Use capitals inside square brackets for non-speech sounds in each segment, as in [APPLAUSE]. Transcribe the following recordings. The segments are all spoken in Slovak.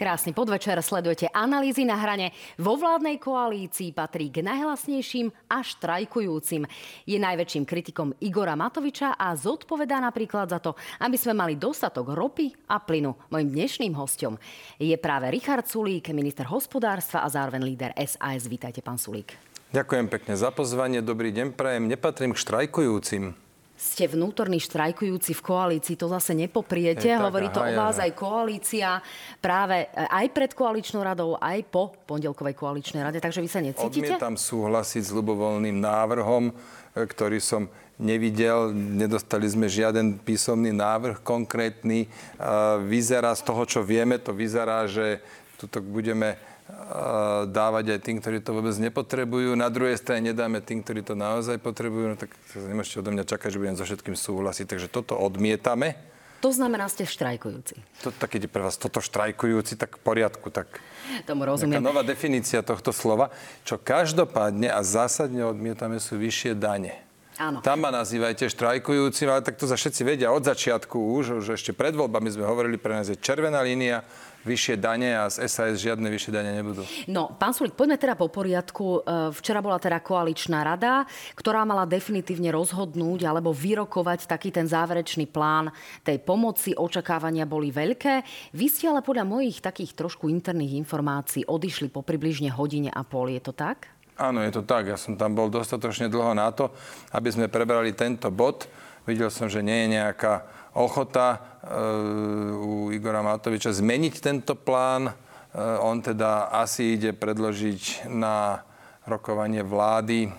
Krásny podvečer, sledujete analýzy na hrane. Vo vládnej koalícii patrí k najhlasnejším a štrajkujúcim. Je najväčším kritikom Igora Matoviča a zodpovedá napríklad za to, aby sme mali dostatok ropy a plynu. Mojím dnešným hostom je práve Richard Sulík, minister hospodárstva a zároveň líder SAS. Vítajte, pán Sulík. Ďakujem pekne za pozvanie. Dobrý deň, prajem. Nepatrím k štrajkujúcim ste vnútorní štrajkujúci v koalícii, to zase nepopriete. Je, Hovorí to aha, o vás aj koalícia práve e, aj pred koaličnou radou, aj po pondelkovej koaličnej rade. Takže vy sa necítite? Odmietam súhlasiť s ľubovoľným návrhom, e, ktorý som nevidel. Nedostali sme žiaden písomný návrh konkrétny. Vyzerá z toho, čo vieme, to vyzerá, že tuto budeme dávať aj tým, ktorí to vôbec nepotrebujú. Na druhej strane nedáme tým, ktorí to naozaj potrebujú, no tak nemôžete odo mňa čakať, že budem so všetkým súhlasiť. Takže toto odmietame. To znamená, ste štrajkujúci. To, tak keď je pre vás toto štrajkujúci, tak v poriadku. Tak Tomu rozumiem. nová definícia tohto slova. Čo každopádne a zásadne odmietame sú vyššie dane. Áno. Tam ma nazývajte štrajkujúcim, ale tak to za všetci vedia od začiatku už, že ešte pred voľbami sme hovorili, pre nás je červená línia, vyššie dane a z SAS žiadne vyššie dane nebudú. No, pán Sulik, poďme teda po poriadku. E, včera bola teda koaličná rada, ktorá mala definitívne rozhodnúť alebo vyrokovať taký ten záverečný plán tej pomoci. Očakávania boli veľké. Vy ste ale podľa mojich takých trošku interných informácií odišli po približne hodine a pol. Je to tak? Áno, je to tak. Ja som tam bol dostatočne dlho na to, aby sme prebrali tento bod. Videl som, že nie je nejaká ochota eh, u Igora Matoviča zmeniť tento plán. Eh, on teda asi ide predložiť na rokovanie vlády eh,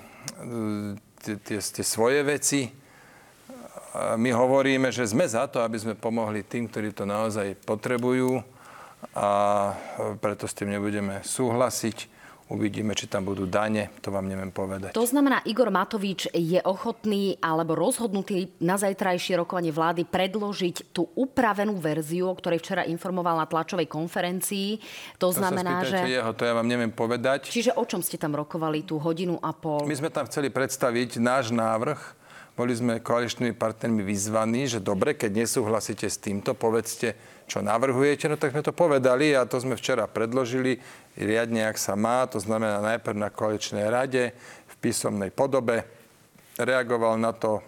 tie svoje veci. My hovoríme, že sme za to, aby sme pomohli tým, ktorí to naozaj potrebujú a preto s tým nebudeme súhlasiť. Uvidíme, či tam budú dane, to vám neviem povedať. To znamená, Igor Matovič je ochotný alebo rozhodnutý na zajtrajšie rokovanie vlády predložiť tú upravenú verziu, o ktorej včera informoval na tlačovej konferencii. To, to znamená, že... jeho, to ja vám neviem povedať. Čiže o čom ste tam rokovali tú hodinu a pol? My sme tam chceli predstaviť náš návrh. Boli sme koaličnými partnermi vyzvaní, že dobre, keď nesúhlasíte s týmto, povedzte, čo navrhujete, no tak sme to povedali a to sme včera predložili. Riadne, ak sa má, to znamená najprv na koaličnej rade v písomnej podobe. Reagoval na to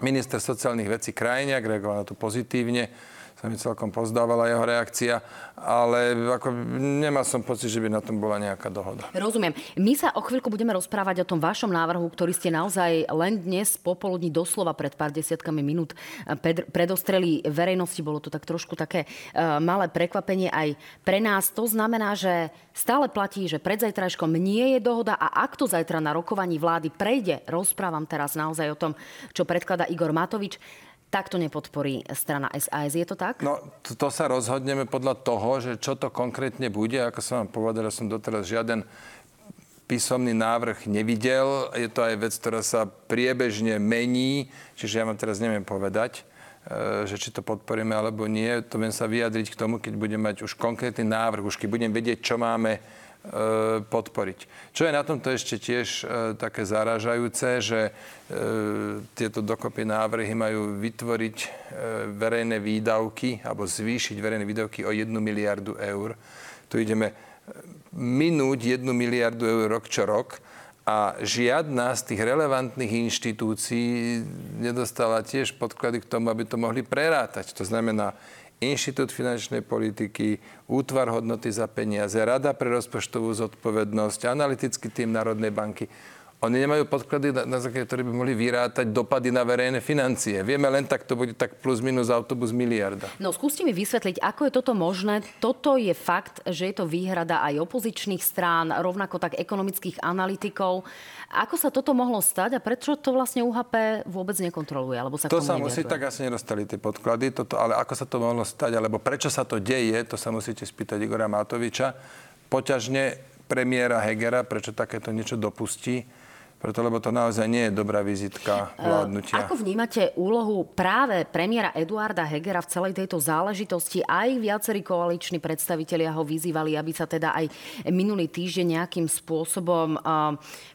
minister sociálnych vecí Krajniak, reagoval na to pozitívne sa mi celkom pozdávala jeho reakcia, ale ako nemal som pocit, že by na tom bola nejaká dohoda. Rozumiem. My sa o chvíľku budeme rozprávať o tom vašom návrhu, ktorý ste naozaj len dnes popoludní doslova pred pár desiatkami minút predostreli verejnosti. Bolo to tak trošku také uh, malé prekvapenie aj pre nás. To znamená, že stále platí, že pred zajtrajškom nie je dohoda a ak to zajtra na rokovaní vlády prejde, rozprávam teraz naozaj o tom, čo predklada Igor Matovič, tak to nepodporí strana SAS. Je to tak? No, to, to sa rozhodneme podľa toho, že čo to konkrétne bude. Ako som vám povedal, som doteraz žiaden písomný návrh nevidel. Je to aj vec, ktorá sa priebežne mení, čiže ja vám teraz neviem povedať, e, že či to podporíme alebo nie. To viem sa vyjadriť k tomu, keď budem mať už konkrétny návrh, už keď budem vedieť, čo máme podporiť. Čo je na tomto ešte tiež e, také zaražajúce, že e, tieto dokopy návrhy majú vytvoriť verejné výdavky alebo zvýšiť verejné výdavky o 1 miliardu eur. Tu ideme minúť 1 miliardu eur rok čo rok a žiadna z tých relevantných inštitúcií nedostala tiež podklady k tomu, aby to mohli prerátať. To znamená, Inštitút finančnej politiky, Útvar hodnoty za peniaze, Rada pre rozpočtovú zodpovednosť, analytický tým Národnej banky. Oni nemajú podklady, na, na základe ktoré by mohli vyrátať dopady na verejné financie. Vieme len tak, to bude tak plus minus autobus miliarda. No skúste mi vysvetliť, ako je toto možné. Toto je fakt, že je to výhrada aj opozičných strán, rovnako tak ekonomických analytikov. Ako sa toto mohlo stať a prečo to vlastne UHP vôbec nekontroluje? Alebo sa to sa musí, tak asi nedostali tie podklady, toto, ale ako sa to mohlo stať, alebo prečo sa to deje, to sa musíte spýtať Igora Matoviča. Poťažne premiéra Hegera, prečo takéto niečo dopustí preto lebo to naozaj nie je dobrá vizitka Eh, vládnutia. Ako vnímate úlohu práve premiéra Eduarda Hegera v celej tejto záležitosti? Aj viacerí koaliční predstavitelia ho vyzývali, aby sa teda aj minulý týždeň nejakým spôsobom eh,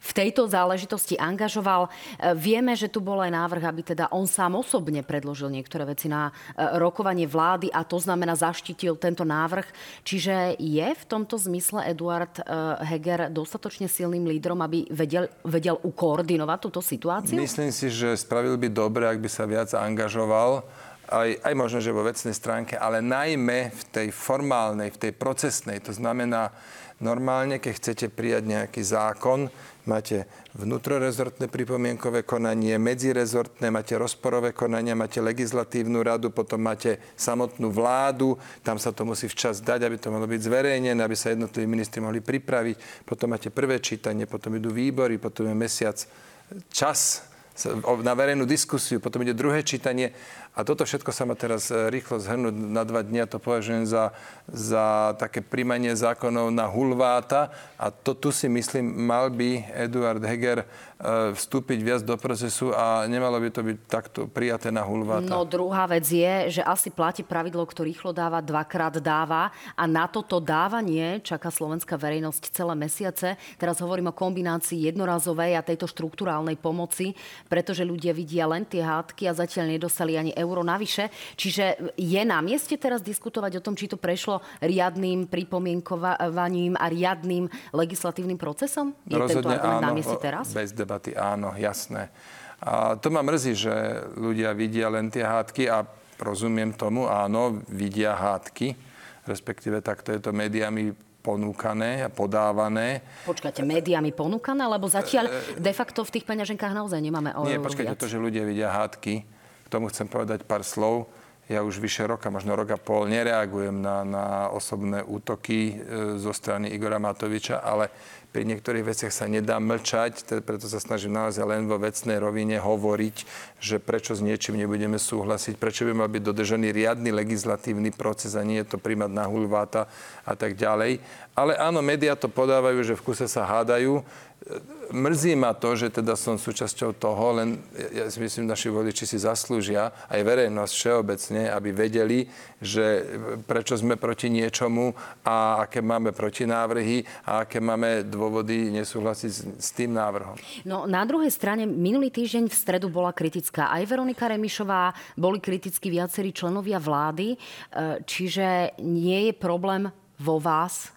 v tejto záležitosti angažoval. Eh, Vieme, že tu bol aj návrh, aby teda on sám osobne predložil niektoré veci na rokovanie vlády a to znamená zaštitil tento návrh. Čiže je v tomto zmysle Eduard Heger dostatočne silným lídrom, aby vedel, vedel ukoordinovať túto situáciu? Myslím si, že spravil by dobre, ak by sa viac angažoval, aj, aj možno, že vo vecnej stránke, ale najmä v tej formálnej, v tej procesnej. To znamená, normálne, keď chcete prijať nejaký zákon, máte vnútrorezortné pripomienkové konanie, medzirezortné, máte rozporové konania, máte legislatívnu radu, potom máte samotnú vládu, tam sa to musí včas dať, aby to malo byť zverejnené, aby sa jednotliví ministri mohli pripraviť, potom máte prvé čítanie, potom idú výbory, potom je mesiac čas na verejnú diskusiu, potom ide druhé čítanie a toto všetko sa má teraz e, rýchlo zhrnúť na dva dni a to považujem za, za také príjmanie zákonov na hulváta a to tu si myslím mal by Eduard Heger e, vstúpiť viac do procesu a nemalo by to byť takto prijaté na hulváta. No druhá vec je, že asi platí pravidlo, kto rýchlo dáva, dvakrát dáva a na toto dávanie čaká slovenská verejnosť celé mesiace. Teraz hovorím o kombinácii jednorazovej a tejto štruktúrálnej pomoci, pretože ľudia vidia len tie hádky a zatiaľ nedostali ani euro navyše. Čiže je na mieste teraz diskutovať o tom, či to prešlo riadným pripomienkovaním a riadným legislatívnym procesom? Je tento argument na mieste teraz? Bez debaty áno, jasné. A to ma mrzí, že ľudia vidia len tie hádky a rozumiem tomu, áno, vidia hádky, respektíve takto je to médiami ponúkané a podávané. Počkajte, médiami ponúkané, lebo zatiaľ de facto v tých peňaženkách naozaj nemáme o Nie, počkajte, viac. to, že ľudia vidia hádky, tomu chcem povedať pár slov. Ja už vyše roka, možno rok a pol, nereagujem na, na osobné útoky e, zo strany Igora Matoviča, ale pri niektorých veciach sa nedá mlčať, te- preto sa snažím naozaj len vo vecnej rovine hovoriť, že prečo s niečím nebudeme súhlasiť, prečo by mal byť dodržaný riadny legislatívny proces a nie je to príjmať na hulváta a tak ďalej. Ale áno, médiá to podávajú, že v kuse sa hádajú. Mrzí ma to, že teda som súčasťou toho, len ja si myslím, naši voliči si zaslúžia, aj verejnosť všeobecne, aby vedeli, že prečo sme proti niečomu a aké máme protinávrhy a aké máme dôvody nesúhlasiť s, s tým návrhom. No na druhej strane, minulý týždeň v stredu bola kritická aj Veronika Remišová, boli kritickí viacerí členovia vlády, e, čiže nie je problém vo vás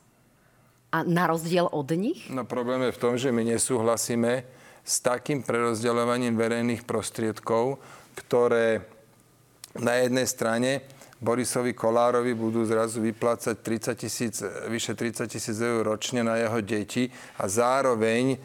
a na rozdiel od nich? No problém je v tom, že my nesúhlasíme s takým prerozdeľovaním verejných prostriedkov, ktoré na jednej strane Borisovi Kolárovi budú zrazu vyplácať 30 tisíc, vyše 30 tisíc eur ročne na jeho deti a zároveň e,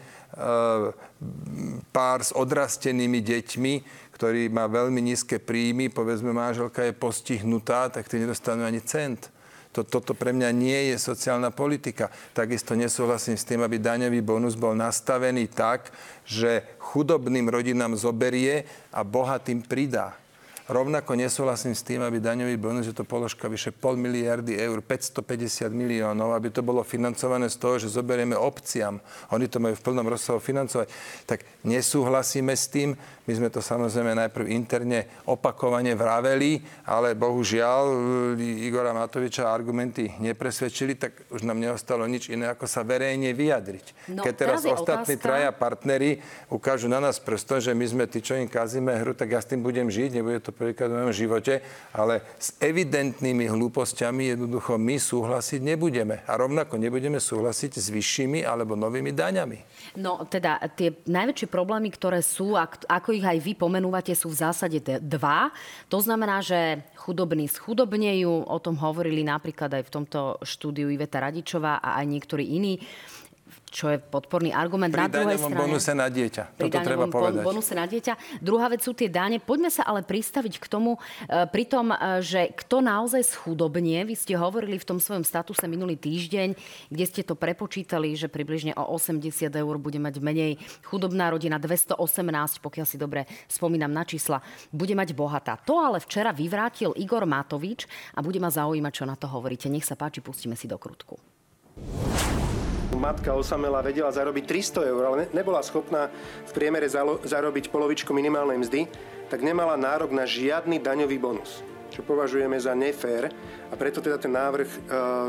pár s odrastenými deťmi, ktorý má veľmi nízke príjmy, povedzme manželka je postihnutá, tak tí nedostanú ani cent. To, toto pre mňa nie je sociálna politika. Takisto nesúhlasím s tým, aby daňový bonus bol nastavený tak, že chudobným rodinám zoberie a bohatým pridá. Rovnako nesúhlasím s tým, aby daňový bonus, je to položka vyše pol miliardy eur, 550 miliónov, aby to bolo financované z toho, že zoberieme obciam. Oni to majú v plnom rozsahu financovať. Tak nesúhlasíme s tým. My sme to samozrejme najprv interne opakovane vraveli, ale bohužiaľ e, Igora Matoviča argumenty nepresvedčili, tak už nám neostalo nič iné, ako sa verejne vyjadriť. No, Keď teraz, teraz ostatní otázka- traja partneri ukážu na nás prstom, že my sme tí, čo im kazíme hru, tak ja s tým budem žiť, nebude to prvýkrát v mojom živote, ale s evidentnými hlúpostiami jednoducho my súhlasiť nebudeme. A rovnako nebudeme súhlasiť s vyššími alebo novými daňami. No teda tie najväčšie problémy, ktoré sú, ako ich aj vy pomenúvate, sú v zásade dva. To znamená, že chudobní schudobnejú, o tom hovorili napríklad aj v tomto štúdiu Iveta Radičová a aj niektorí iní, čo je podporný argument. Pri na druhej strane, bonuse na dieťa. pri Toto treba povedať. bonuse na dieťa. Druhá vec sú tie dáne. Poďme sa ale pristaviť k tomu, e, pri tom, e, že kto naozaj schudobnie. Vy ste hovorili v tom svojom statuse minulý týždeň, kde ste to prepočítali, že približne o 80 eur bude mať menej chudobná rodina, 218, pokiaľ si dobre spomínam na čísla, bude mať bohatá. To ale včera vyvrátil Igor Matovič a bude ma zaujímať, čo na to hovoríte. Nech sa páči, pustíme si do krutku. Matka osamela vedela zarobiť 300 eur, ale nebola schopná v priemere zarobiť polovičku minimálnej mzdy, tak nemala nárok na žiadny daňový bonus čo považujeme za nefér a preto teda ten návrh e,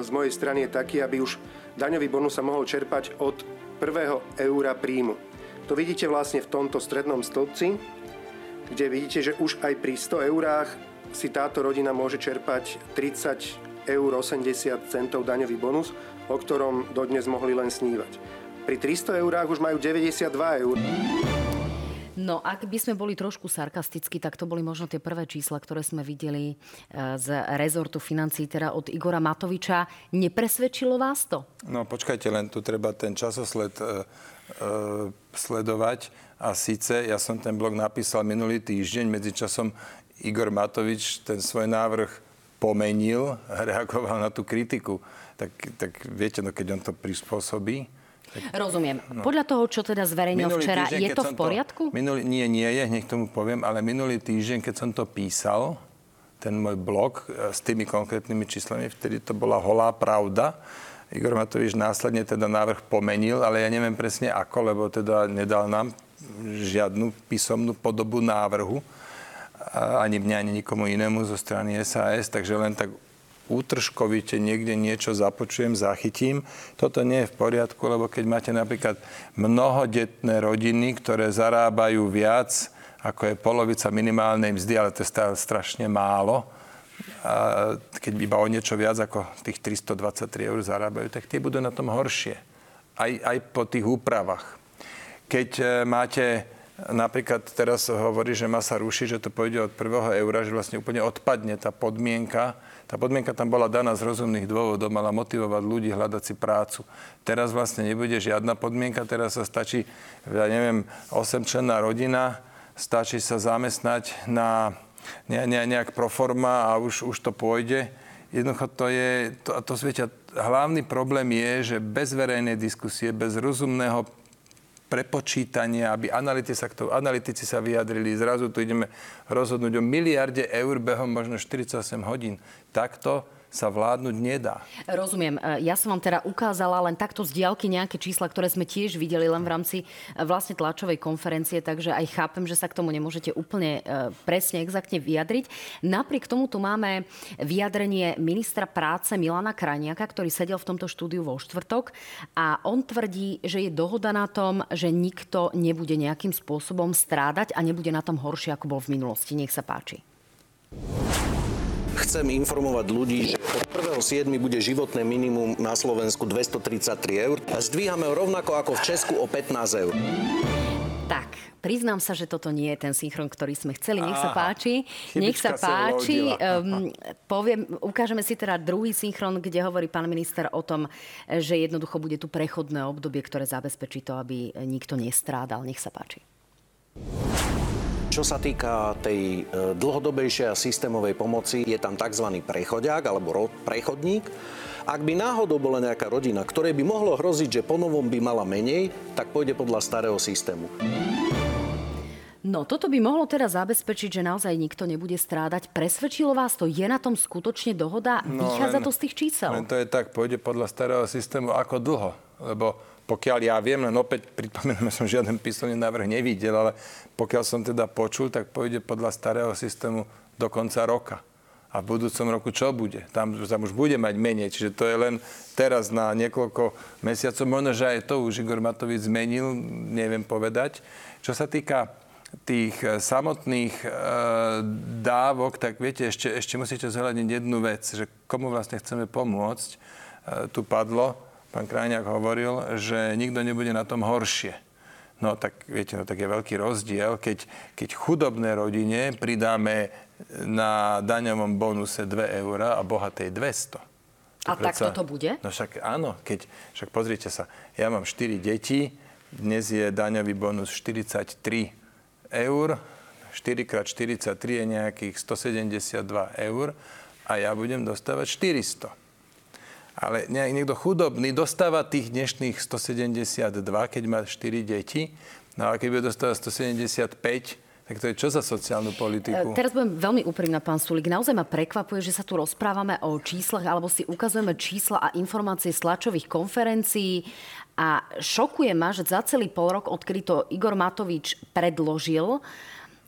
z mojej strany je taký, aby už daňový bonus sa mohol čerpať od prvého eura príjmu. To vidíte vlastne v tomto strednom stĺpci, kde vidíte, že už aj pri 100 eurách si táto rodina môže čerpať 30 eur 80 centov daňový bonus, o ktorom dodnes mohli len snívať. Pri 300 eurách už majú 92 eur. No, ak by sme boli trošku sarkasticky, tak to boli možno tie prvé čísla, ktoré sme videli e, z rezortu financí, teda od Igora Matoviča. Nepresvedčilo vás to? No, počkajte, len tu treba ten časosled e, e, sledovať. A síce, ja som ten blog napísal minulý týždeň, medzičasom Igor Matovič ten svoj návrh pomenil, [LAUGHS] reagoval na tú kritiku. Tak, tak viete, no keď on to prispôsobí, Rozumiem. No. Podľa toho, čo teda zverejnil minulý včera, týždeň, je to v poriadku? To, minulý, nie, nie je, hneď tomu poviem, ale minulý týždeň, keď som to písal, ten môj blog e, s tými konkrétnymi číslami, vtedy to bola holá pravda. Igor Matovič následne teda návrh pomenil, ale ja neviem presne ako, lebo teda nedal nám žiadnu písomnú podobu návrhu ani mňa, ani nikomu inému zo strany SAS, takže len tak útržkovite niekde niečo započujem, zachytím. Toto nie je v poriadku, lebo keď máte napríklad mnohodetné rodiny, ktoré zarábajú viac, ako je polovica minimálnej mzdy, ale to je stále strašne málo, a keď iba o niečo viac ako tých 323 eur zarábajú, tak tie budú na tom horšie. Aj, aj po tých úpravách. Keď e, máte napríklad teraz hovorí, že má sa rušiť, že to pôjde od prvého eura, že vlastne úplne odpadne tá podmienka, tá podmienka tam bola daná z rozumných dôvodov, mala motivovať ľudí hľadať si prácu. Teraz vlastne nebude žiadna podmienka, teraz sa stačí, ja neviem, 8-členná rodina, stačí sa zamestnať na ne, ne, nejak proforma a už, už to pôjde. Jednoducho to je, to, to svietia, hlavný problém je, že bez verejnej diskusie, bez rozumného prepočítania, aby analytici sa, analytici sa vyjadrili. Zrazu tu ideme rozhodnúť o miliarde eur behom možno 48 hodín. Takto sa vládnuť nedá. Rozumiem. E, ja som vám teda ukázala len takto z diálky nejaké čísla, ktoré sme tiež videli len v rámci e, vlastne tlačovej konferencie, takže aj chápem, že sa k tomu nemôžete úplne e, presne, exaktne vyjadriť. Napriek tomu tu máme vyjadrenie ministra práce Milana Krajniaka, ktorý sedel v tomto štúdiu vo štvrtok a on tvrdí, že je dohoda na tom, že nikto nebude nejakým spôsobom strádať a nebude na tom horšie, ako bol v minulosti. Nech sa páči. Chcem informovať ľudí, že od 1.7. bude životné minimum na Slovensku 233 eur. Zdvíhame rovnako ako v Česku o 15 eur. Tak, priznám sa, že toto nie je ten synchron, ktorý sme chceli. Nech sa páči. Nech sa páči. Um, poviem, ukážeme si teda druhý synchron, kde hovorí pán minister o tom, že jednoducho bude tu prechodné obdobie, ktoré zabezpečí to, aby nikto nestrádal. Nech sa páči. Čo sa týka tej e, dlhodobejšej a systémovej pomoci, je tam tzv. prechodiak alebo prechodník. Ak by náhodou bola nejaká rodina, ktorej by mohlo hroziť, že ponovom by mala menej, tak pôjde podľa starého systému. No, toto by mohlo teda zabezpečiť, že naozaj nikto nebude strádať. Presvedčilo vás to? Je na tom skutočne dohoda? No, Vychádza len, to z tých čísel? Len to je tak, pôjde podľa starého systému ako dlho. Lebo pokiaľ ja viem, len opäť [LAUGHS] pripomínam, som žiaden písomný návrh nevidel, ale pokiaľ som teda počul, tak pôjde podľa starého systému do konca roka. A v budúcom roku čo bude? Tam, tam už bude mať menej. Čiže to je len teraz na niekoľko mesiacov. Možno, že aj to už Igor Matovič zmenil, neviem povedať. Čo sa týka tých eh, samotných e, dávok, tak viete, ešte, ešte musíte zhľadniť jednu vec, že komu vlastne chceme pomôcť. E, tu padlo, pán Krajňák hovoril, že nikto nebude na tom horšie. No tak viete, no tak je veľký rozdiel, keď, keď chudobné rodine pridáme na daňovom bonuse 2 eurá a bohatej 200. To a predsa, tak toto bude? No však áno, keď, však pozrite sa, ja mám 4 deti, dnes je daňový bonus 43 eur, 4x43 je nejakých 172 eur a ja budem dostávať 400 ale niekto chudobný dostáva tých dnešných 172, keď má 4 deti, no ale keď bude dostávať 175, Tak to je čo za sociálnu politiku? Teraz budem veľmi úprimná, pán Sulik. Naozaj ma prekvapuje, že sa tu rozprávame o číslach, alebo si ukazujeme čísla a informácie z tlačových konferencií. A šokuje ma, že za celý pol rok, odkedy to Igor Matovič predložil,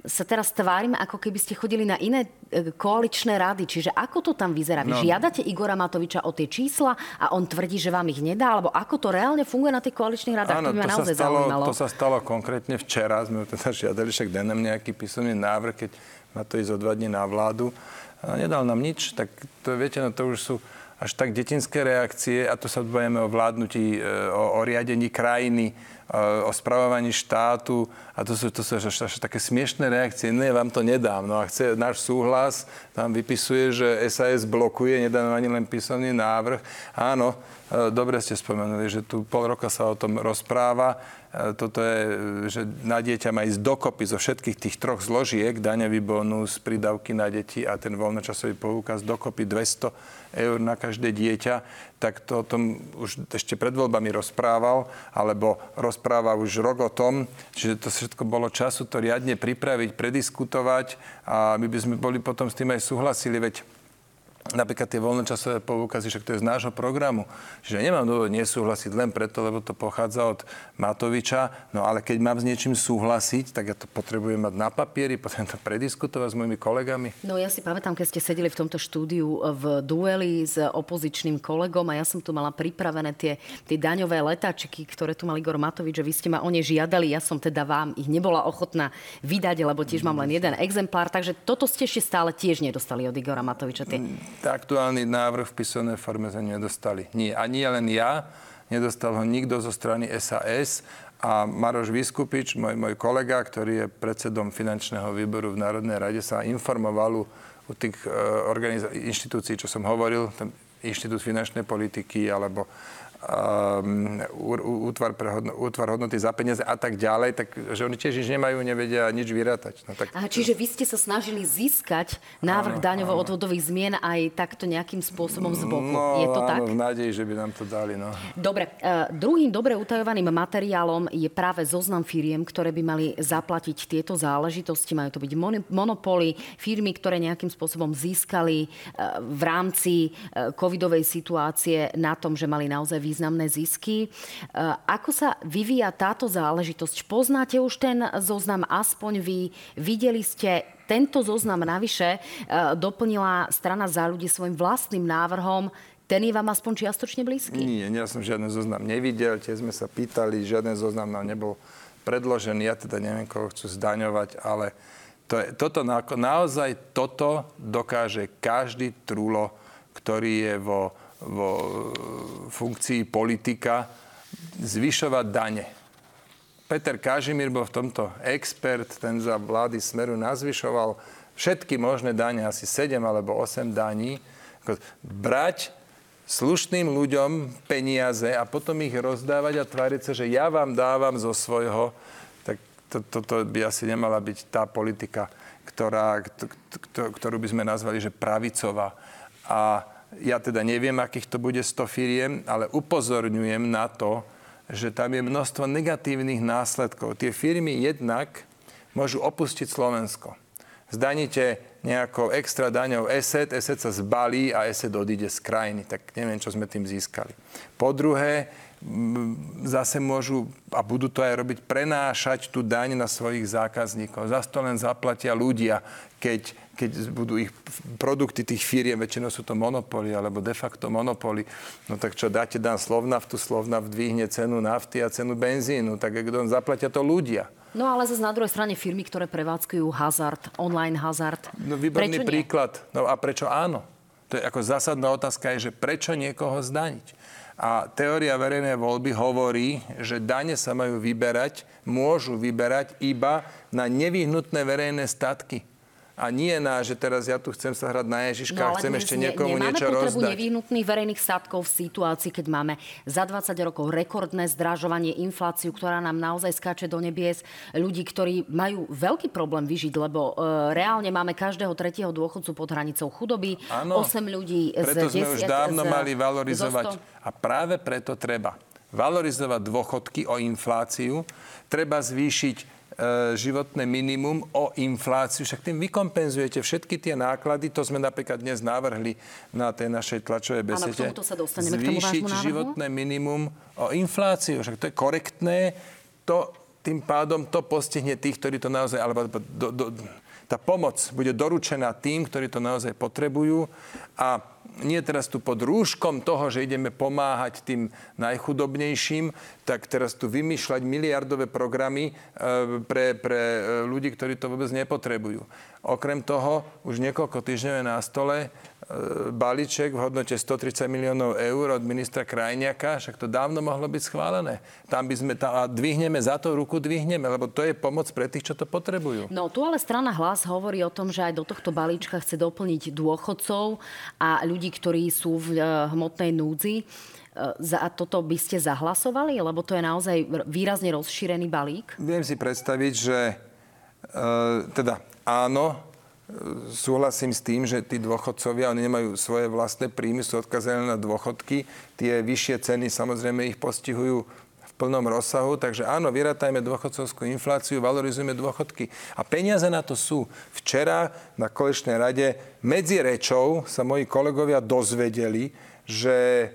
sa teraz tvárime, ako keby ste chodili na iné e, koaličné rady. Čiže ako to tam vyzerá? Vy no. žiadate Igora Matoviča o tie čísla a on tvrdí, že vám ich nedá? Alebo ako to reálne funguje na tých koaličných radách? Áno, to, to, sa stalo, zaujímalo. to sa stalo konkrétne včera. Sme teda žiadali, však daj nám nejaký písomný návrh, keď má to ísť o dva dní na vládu. A nedal nám nič, tak to viete, no to už sú až tak detinské reakcie a to sa bojíme o vládnutí, e, o, o riadení krajiny, o spravovaní štátu a to sú, to sú až, až také smiešné reakcie. Nie, vám to nedám. No a chce náš súhlas, tam vypisuje, že SAS blokuje, nedá ani len písomný návrh. Áno, e, dobre ste spomenuli, že tu pol roka sa o tom rozpráva. E, toto je, že na dieťa má ísť dokopy zo všetkých tých troch zložiek, daňový bonus, prídavky na deti a ten voľnočasový poukaz dokopy 200 eur na každé dieťa, tak to o tom už ešte pred voľbami rozprával, alebo rozpráva už rok o tom, že to všetko bolo času to riadne pripraviť, prediskutovať a my by sme boli potom s tým aj súhlasili, veď napríklad tie voľnočasové poukazy, však to je z nášho programu. Čiže nemám dôvod nesúhlasiť len preto, lebo to pochádza od Matoviča, no ale keď mám s niečím súhlasiť, tak ja to potrebujem mať na papieri, potrebujem to prediskutovať s mojimi kolegami. No ja si pamätám, keď ste sedeli v tomto štúdiu v dueli s opozičným kolegom a ja som tu mala pripravené tie, tie daňové letačiky, ktoré tu mal Igor Matovič, že vy ste ma o ne žiadali, ja som teda vám ich nebola ochotná vydať, lebo tiež mám len jeden exemplár, takže toto ste ešte stále tiež nedostali od Igora Matoviča. Tie aktuálny návrh v písomnej forme sme nedostali. Nie, a nie len ja, nedostal ho nikto zo strany SAS a Maroš Vyskupič, môj, môj kolega, ktorý je predsedom finančného výboru v Národnej rade, sa informoval u, u tých uh, organiz- inštitúcií, čo som hovoril, ten Inštitút finančnej politiky alebo um, útvar, pre hodno, útvar hodnoty za peniaze a tak ďalej, tak že oni tiež nič nemajú, nevedia nič vyrátať. No, tak, Aha, čiže vy ste sa snažili získať návrh daňovo-odvodových zmien aj takto nejakým spôsobom z boku. No, je to áno, tak? v nádeji, že by nám to dali. No. Dobre. Uh, druhým dobre utajovaným materiálom je práve zoznam firiem, ktoré by mali zaplatiť tieto záležitosti. Majú to byť mon- monopoly, firmy, ktoré nejakým spôsobom získali uh, v rámci uh, covidovej situácie na tom, že mali naozaj významné zisky. E, ako sa vyvíja táto záležitosť? Poznáte už ten zoznam aspoň vy? Videli ste tento zoznam navyše e, doplnila strana za ľudí svojim vlastným návrhom. Ten je vám aspoň čiastočne blízky? Nie, ja som žiadny zoznam nevidel, tie sme sa pýtali, žiaden zoznam nám nebol predložený. Ja teda neviem, koho chcú zdaňovať, ale to je, toto, naozaj toto dokáže každý trúlo, ktorý je vo vo e, funkcii politika zvyšovať dane. Peter Kažimír bol v tomto expert, ten za vlády Smeru nazvyšoval všetky možné dane, asi 7 alebo 8 daní. Brať slušným ľuďom peniaze a potom ich rozdávať a tváriť sa, že ja vám dávam zo svojho, tak toto to, to by asi nemala byť tá politika, ktorá, ktorú by sme nazvali, že pravicová. A ja teda neviem, akých to bude 100 firiem, ale upozorňujem na to, že tam je množstvo negatívnych následkov. Tie firmy jednak môžu opustiť Slovensko. Zdaníte nejakou extra daňou ESET, ESET sa zbalí a ESET odíde z krajiny. Tak neviem, čo sme tým získali. Po druhé, zase môžu, a budú to aj robiť, prenášať tú daň na svojich zákazníkov. Zase to len zaplatia ľudia, keď keď budú ich produkty tých firiem, väčšinou sú to monopoly alebo de facto monopoly, no tak čo, dáte dan Slovnaftu, Slovnaft dvihne cenu nafty a cenu benzínu, tak kto zaplatia to ľudia. No ale zase na druhej strane firmy, ktoré prevádzkujú hazard, online hazard. No výborný prečo príklad. Nie? No a prečo áno? To je ako zásadná otázka je, že prečo niekoho zdaniť? A teória verejnej voľby hovorí, že dane sa majú vyberať, môžu vyberať iba na nevyhnutné verejné statky a nie na, že teraz ja tu chcem sa hrať na Ježiška no, a chcem ešte niekomu ne, niečo rozdať. Nemáme nevyhnutných verejných statkov v situácii, keď máme za 20 rokov rekordné zdražovanie, infláciu, ktorá nám naozaj skáče do nebies, ľudí, ktorí majú veľký problém vyžiť, lebo e, reálne máme každého tretieho dôchodcu pod hranicou chudoby, ano, 8 ľudí preto z 10, sme už dávno z, mali valorizovať. A práve preto treba valorizovať dôchodky o infláciu, treba zvýšiť životné minimum o infláciu. Však tým vykompenzujete všetky tie náklady. To sme napríklad dnes navrhli na tej našej tlačovej besede. Áno, k sa dostaneme, Zvýšiť k tomu životné minimum o infláciu. Však to je korektné. To tým pádom to postihne tých, ktorí to naozaj, alebo do, do, tá pomoc bude doručená tým, ktorí to naozaj potrebujú a nie teraz tu pod rúškom toho, že ideme pomáhať tým najchudobnejším, tak teraz tu vymýšľať miliardové programy e, pre, pre e, ľudí, ktorí to vôbec nepotrebujú. Okrem toho, už niekoľko týždňov je na stole balíček v hodnote 130 miliónov eur od ministra Krajniaka, však to dávno mohlo byť schválené. Tam by sme, tam, a dvihneme za to ruku, dvihneme, lebo to je pomoc pre tých, čo to potrebujú. No tu ale strana hlas hovorí o tom, že aj do tohto balíčka chce doplniť dôchodcov a ľudí, ktorí sú v e, hmotnej núdzi. E, za toto by ste zahlasovali? Lebo to je naozaj výrazne rozšírený balík. Viem si predstaviť, že e, teda áno, súhlasím s tým, že tí dôchodcovia, oni nemajú svoje vlastné príjmy, sú odkazané na dôchodky. Tie vyššie ceny samozrejme ich postihujú v plnom rozsahu, takže áno, vyratajme dôchodcovskú infláciu, valorizujeme dôchodky. A peniaze na to sú. Včera na kolečnej rade medzi rečou sa moji kolegovia dozvedeli, že e,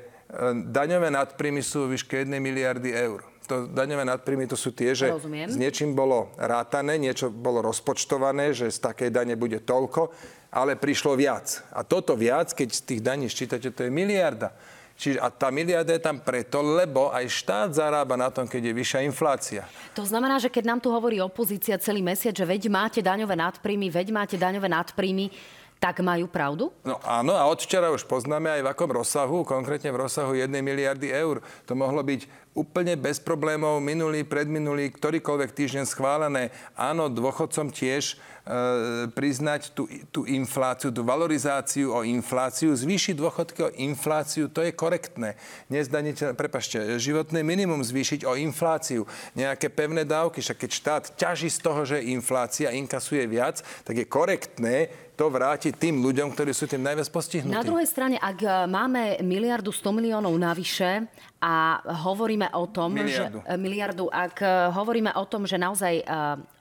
daňové nadpríjmy sú vo výške 1 miliardy eur to daňové nadpríjmy to sú tie, že Rozumiem. s niečím bolo rátané, niečo bolo rozpočtované, že z takej dane bude toľko, ale prišlo viac. A toto viac, keď z tých daní ščítate, to je miliarda. Čiže, a tá miliarda je tam preto, lebo aj štát zarába na tom, keď je vyššia inflácia. To znamená, že keď nám tu hovorí opozícia celý mesiac, že veď máte daňové nadpríjmy, veď máte daňové nadpríjmy, tak majú pravdu? No áno, a od včera už poznáme aj v akom rozsahu, konkrétne v rozsahu 1 miliardy eur. To mohlo byť úplne bez problémov minulý, predminulý, ktorýkoľvek týždeň schválené. Áno, dôchodcom tiež e, priznať tú, tú infláciu, tú valorizáciu o infláciu, zvýšiť dôchodky o infláciu, to je korektné. Nezdaniteľ, prepašte, životné minimum zvýšiť o infláciu, nejaké pevné dávky, však keď štát ťaží z toho, že inflácia inkasuje viac, tak je korektné to vrátiť tým ľuďom, ktorí sú tým najviac postihnutí. Na druhej strane, ak e, máme miliardu 100 miliónov navyše a hovoríme o tom, miliardu. že miliardu, ak e, hovoríme o tom, že naozaj e,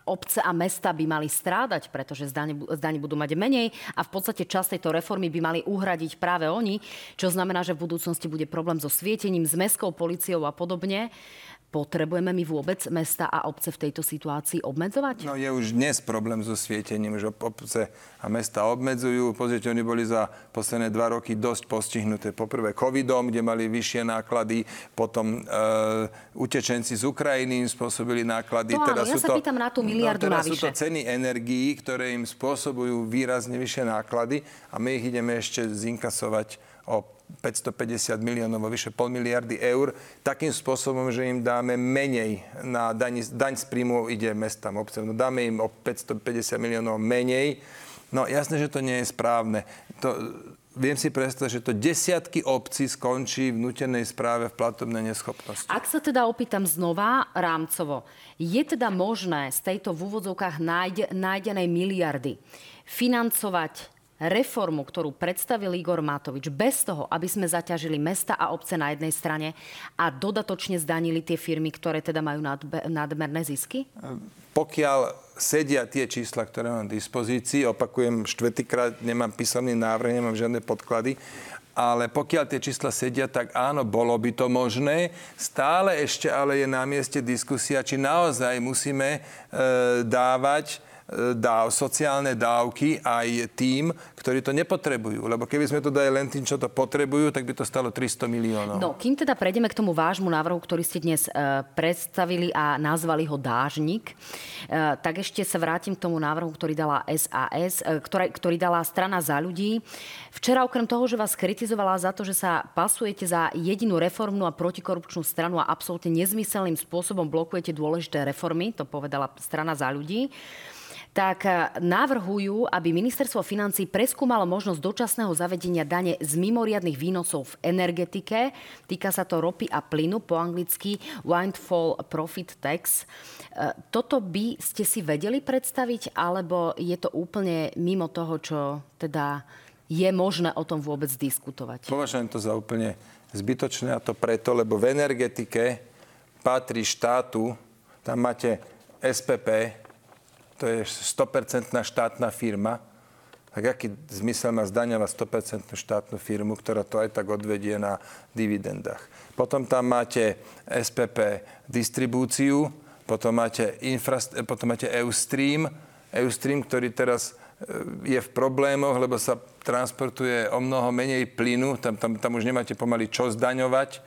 obce a mesta by mali strádať, pretože zdaní budú mať menej a v podstate časť tejto reformy by mali uhradiť práve oni, čo znamená, že v budúcnosti bude problém so svietením, s mestskou policiou a podobne. Potrebujeme my vôbec mesta a obce v tejto situácii obmedzovať? No je už dnes problém so svietením, že obce a mesta obmedzujú. Pozrite, oni boli za posledné dva roky dosť postihnuté. Poprvé covidom, kde mali vyššie náklady, potom e, utečenci z Ukrajiny im spôsobili náklady. No, teraz ja sú sa to, pýtam na tú no, miliardu no, teraz navyše. sú to ceny energií, ktoré im spôsobujú výrazne vyššie náklady a my ich ideme ešte zinkasovať o 550 miliónov, vyše pol miliardy eur, takým spôsobom, že im dáme menej na daň, daň z príjmu ide mestám, obcem. No dáme im o 550 miliónov menej. No jasné, že to nie je správne. To, viem si predstaviť, že to desiatky obcí skončí v nutenej správe v platobnej neschopnosti. Ak sa teda opýtam znova rámcovo, je teda možné z tejto v úvodzovkách nájde, nájdenej miliardy financovať reformu, ktorú predstavil Igor Matovič, bez toho, aby sme zaťažili mesta a obce na jednej strane a dodatočne zdanili tie firmy, ktoré teda majú nadmerné zisky? Pokiaľ sedia tie čísla, ktoré mám v dispozícii, opakujem, štvrtýkrát nemám písomný návrh, nemám žiadne podklady, ale pokiaľ tie čísla sedia, tak áno, bolo by to možné. Stále ešte ale je na mieste diskusia, či naozaj musíme e, dávať dáv, sociálne dávky aj tým, ktorí to nepotrebujú. Lebo keby sme to dali len tým, čo to potrebujú, tak by to stalo 300 miliónov. No, kým teda prejdeme k tomu vášmu návrhu, ktorý ste dnes e, predstavili a nazvali ho Dážnik, e, tak ešte sa vrátim k tomu návrhu, ktorý dala SAS, e, ktorý, ktorý dala strana za ľudí. Včera okrem toho, že vás kritizovala za to, že sa pasujete za jedinú reformnú a protikorupčnú stranu a absolútne nezmyselným spôsobom blokujete dôležité reformy, to povedala strana za ľudí, tak e, navrhujú, aby ministerstvo financí preskúmalo možnosť dočasného zavedenia dane z mimoriadných výnosov v energetike. Týka sa to ropy a plynu, po anglicky Windfall Profit Tax. E, toto by ste si vedeli predstaviť, alebo je to úplne mimo toho, čo teda je možné o tom vôbec diskutovať? Považujem to za úplne zbytočné a to preto, lebo v energetike patrí štátu, tam máte SPP, to je 100% štátna firma, tak aký zmysel má zdaňovať 100% štátnu firmu, ktorá to aj tak odvedie na dividendách. Potom tam máte SPP distribúciu, potom máte, infrast- potom máte Eustream, Eustream, ktorý teraz e, je v problémoch, lebo sa transportuje o mnoho menej plynu, tam, tam, tam už nemáte pomaly čo zdaňovať.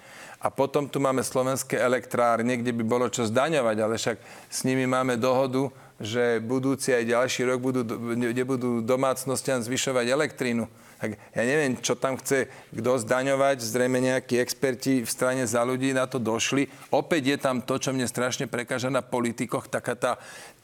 A potom tu máme slovenské elektrárne, kde by bolo čo zdaňovať, ale však s nimi máme dohodu, že budúci aj ďalší rok budú, nebudú domácnostiam zvyšovať elektrínu. Tak ja neviem, čo tam chce kto zdaňovať. Zrejme nejakí experti v strane za ľudí na to došli. Opäť je tam to, čo mne strašne prekáža na politikoch, taká tá,